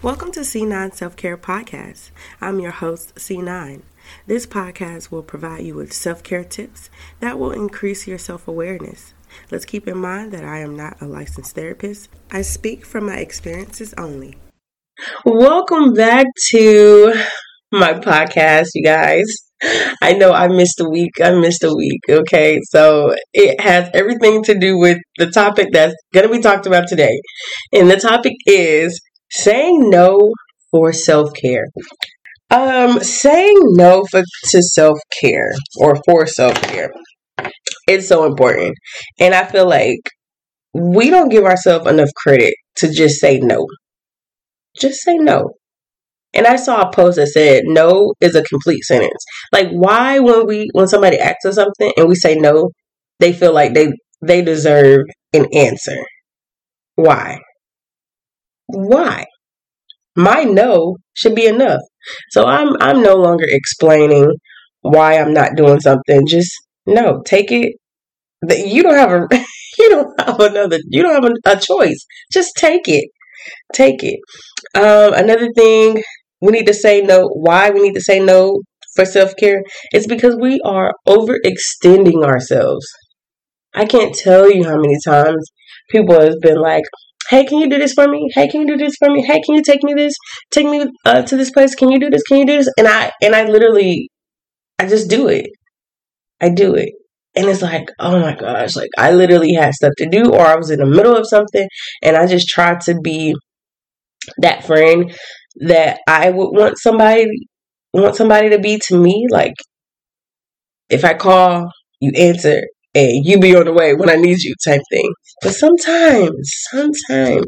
Welcome to C9 Self Care Podcast. I'm your host, C9. This podcast will provide you with self care tips that will increase your self awareness. Let's keep in mind that I am not a licensed therapist, I speak from my experiences only. Welcome back to my podcast, you guys. I know I missed a week. I missed a week. Okay. So it has everything to do with the topic that's going to be talked about today. And the topic is saying no for self care. Um, saying no for to self care or for self care is so important, and I feel like we don't give ourselves enough credit to just say no. Just say no. And I saw a post that said no is a complete sentence. Like why when we when somebody asks us something and we say no, they feel like they they deserve an answer. Why? Why? My no should be enough. So I'm I'm no longer explaining why I'm not doing something. Just no, take it. You don't have a you don't have another you don't have a, a choice. Just take it. Take it. Um, another thing we need to say no. Why we need to say no for self care is because we are overextending ourselves. I can't tell you how many times people have been like, Hey, can you do this for me? Hey, can you do this for me? Hey, can you take me this? Take me uh, to this place. Can you do this? Can you do this? And I and I literally, I just do it. I do it, and it's like, oh my gosh, like I literally had stuff to do, or I was in the middle of something, and I just tried to be that friend that I would want somebody want somebody to be to me. Like if I call, you answer and you be on the way when I need you type thing. But sometimes, sometimes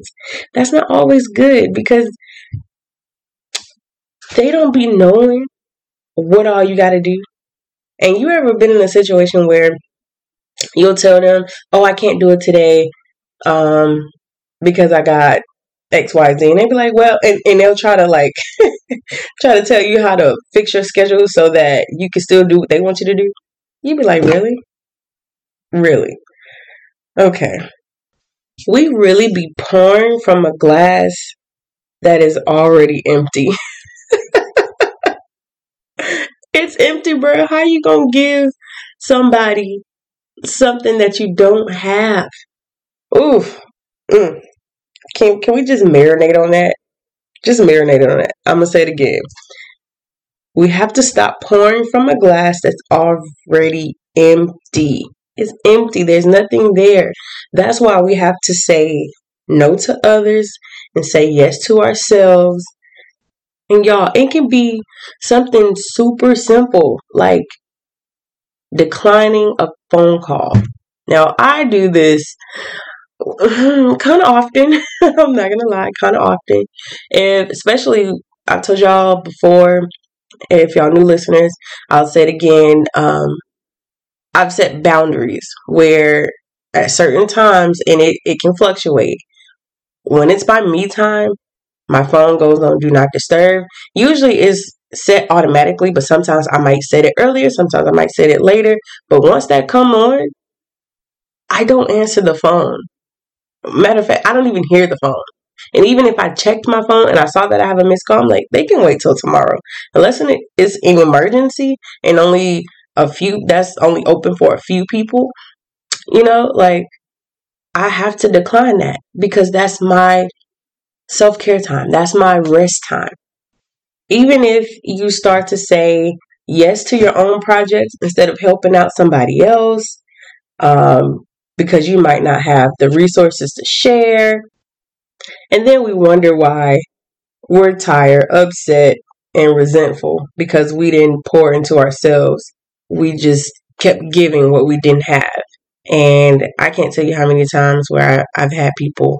that's not always good because they don't be knowing what all you got to do. And you ever been in a situation where you'll tell them, "Oh, I can't do it today um because I got XYZ. And they be like, well, and, and they'll try to like, try to tell you how to fix your schedule so that you can still do what they want you to do. You'd be like, really? Really? Okay. We really be pouring from a glass that is already empty. it's empty, bro. How you gonna give somebody something that you don't have? Oof. Mm. Can can we just marinate on that? Just marinate on that. I'm gonna say it again. We have to stop pouring from a glass that's already empty. It's empty. There's nothing there. That's why we have to say no to others and say yes to ourselves. And y'all, it can be something super simple like declining a phone call. Now, I do this kind of often. I'm not gonna lie, kind of often, and especially I told y'all before. If y'all new listeners, I'll say it again. Um, I've set boundaries where at certain times, and it, it can fluctuate. When it's by me time, my phone goes on do not disturb. Usually is set automatically, but sometimes I might set it earlier, sometimes I might set it later. But once that come on, I don't answer the phone. Matter of fact, I don't even hear the phone. And even if I checked my phone and I saw that I have a missed call, I'm like, they can wait till tomorrow. Unless it's an emergency and only a few, that's only open for a few people, you know, like I have to decline that because that's my self care time. That's my rest time. Even if you start to say yes to your own projects instead of helping out somebody else, um, because you might not have the resources to share. And then we wonder why we're tired, upset, and resentful because we didn't pour into ourselves. We just kept giving what we didn't have. And I can't tell you how many times where I, have had people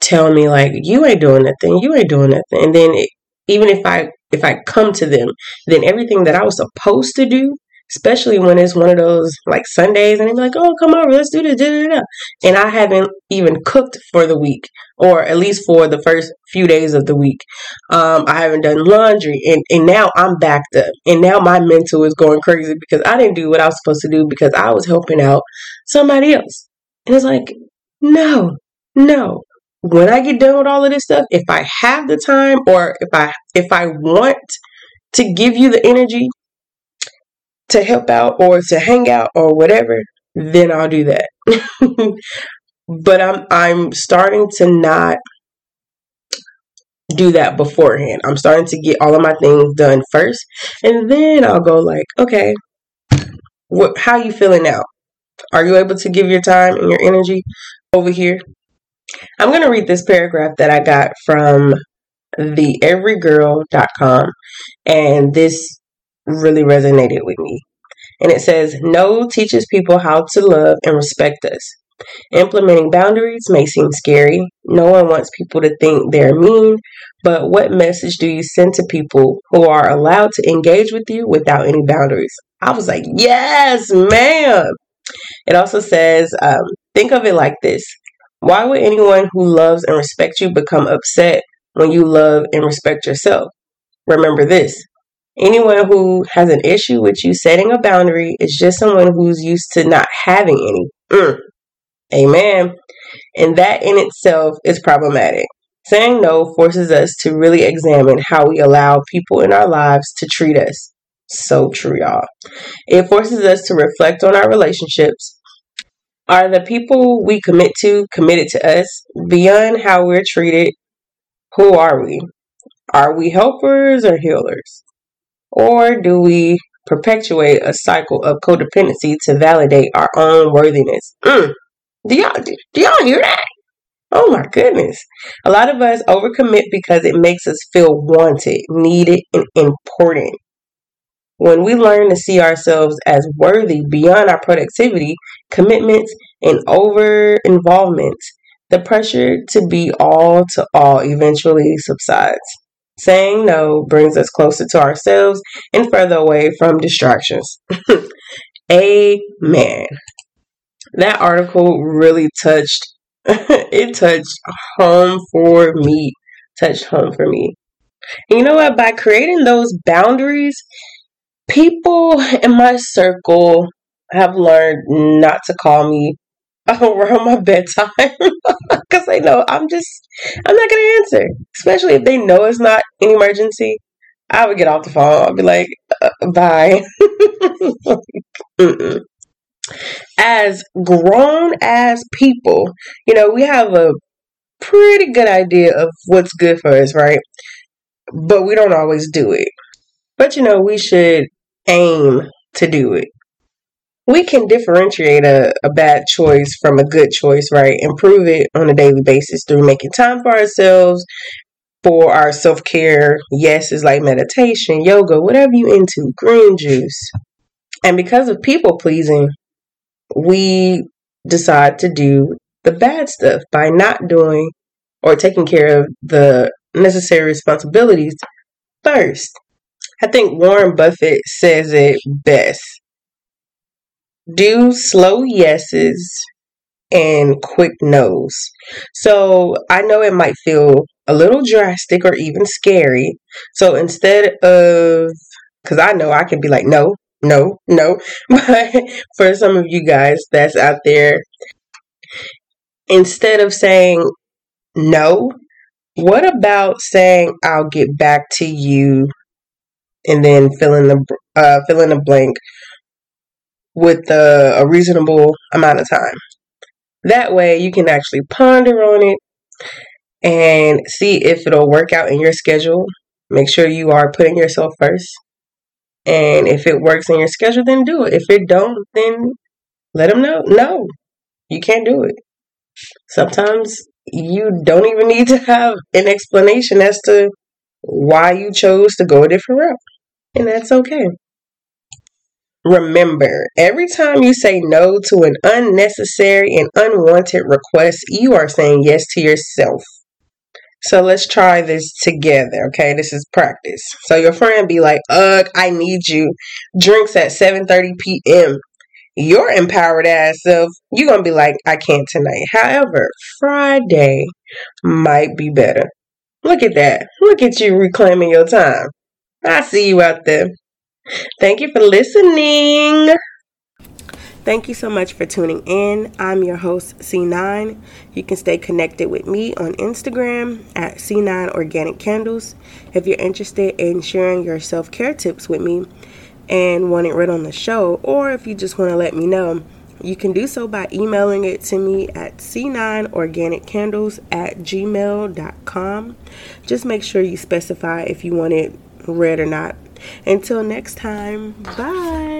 tell me like, "You ain't doing nothing. You ain't doing nothing." And then it, even if I if I come to them, then everything that I was supposed to do especially when it's one of those like Sundays and they're like, oh, come over, let's do this. Da, da, da. And I haven't even cooked for the week or at least for the first few days of the week. Um, I haven't done laundry and, and now I'm backed up. And now my mental is going crazy because I didn't do what I was supposed to do because I was helping out somebody else. And it's like, no, no. when I get done with all of this stuff, if I have the time or if I if I want to give you the energy to help out or to hang out or whatever, then I'll do that. but I'm I'm starting to not do that beforehand. I'm starting to get all of my things done first, and then I'll go like, okay, what? How you feeling now? Are you able to give your time and your energy over here? I'm gonna read this paragraph that I got from the everygirl.com, and this really resonated with me. And it says, No teaches people how to love and respect us. Implementing boundaries may seem scary. No one wants people to think they're mean, but what message do you send to people who are allowed to engage with you without any boundaries? I was like, yes, ma'am. It also says, um, think of it like this. Why would anyone who loves and respects you become upset when you love and respect yourself? Remember this anyone who has an issue with you setting a boundary is just someone who's used to not having any. Mm. Amen. And that in itself is problematic. Saying no forces us to really examine how we allow people in our lives to treat us. So true, y'all. It forces us to reflect on our relationships. Are the people we commit to committed to us beyond how we're treated? Who are we? Are we helpers or healers? Or do we perpetuate a cycle of codependency to validate our own worthiness? Mm. Do y'all do, y'all hear that? Oh my goodness. A lot of us overcommit because it makes us feel wanted, needed, and important. When we learn to see ourselves as worthy beyond our productivity, commitments, and over involvement, the pressure to be all to all eventually subsides. Saying no brings us closer to ourselves and further away from distractions. Amen. That article really touched it touched home for me touched home for me. And you know what? By creating those boundaries people in my circle have learned not to call me around my bedtime because they know i'm just i'm not gonna answer especially if they know it's not an emergency i would get off the phone i'll be like uh, bye as grown as people, you know, we have a pretty good idea of what's good for us, right? But we don't always do it. But you know, we should aim to do it. We can differentiate a, a bad choice from a good choice, right? Improve it on a daily basis through making time for ourselves, for our self care. Yes, it's like meditation, yoga, whatever you into, green juice. And because of people pleasing, we decide to do the bad stuff by not doing or taking care of the necessary responsibilities first. I think Warren Buffett says it best. Do slow yeses and quick nos. So I know it might feel a little drastic or even scary. So instead of, because I know I can be like, no, no, no. But for some of you guys that's out there, instead of saying no, what about saying I'll get back to you and then fill in the uh, fill in the blank with a, a reasonable amount of time. That way you can actually ponder on it and see if it'll work out in your schedule. Make sure you are putting yourself first and if it works in your schedule, then do it. If it don't, then let them know. No, you can't do it. Sometimes you don't even need to have an explanation as to why you chose to go a different route. And that's okay. Remember, every time you say no to an unnecessary and unwanted request, you are saying yes to yourself. So let's try this together, okay? This is practice. So your friend be like, "Ugh, I need you." Drinks at 7:30 p.m. Your empowered ass self, you're gonna be like, "I can't tonight." However, Friday might be better. Look at that. Look at you reclaiming your time. I see you out there. Thank you for listening. Thank you so much for tuning in. I'm your host, C9. You can stay connected with me on Instagram at C9 Organic Candles. If you're interested in sharing your self care tips with me and want it read on the show, or if you just want to let me know, you can do so by emailing it to me at c9organiccandles at gmail.com. Just make sure you specify if you want it read or not. Until next time, bye.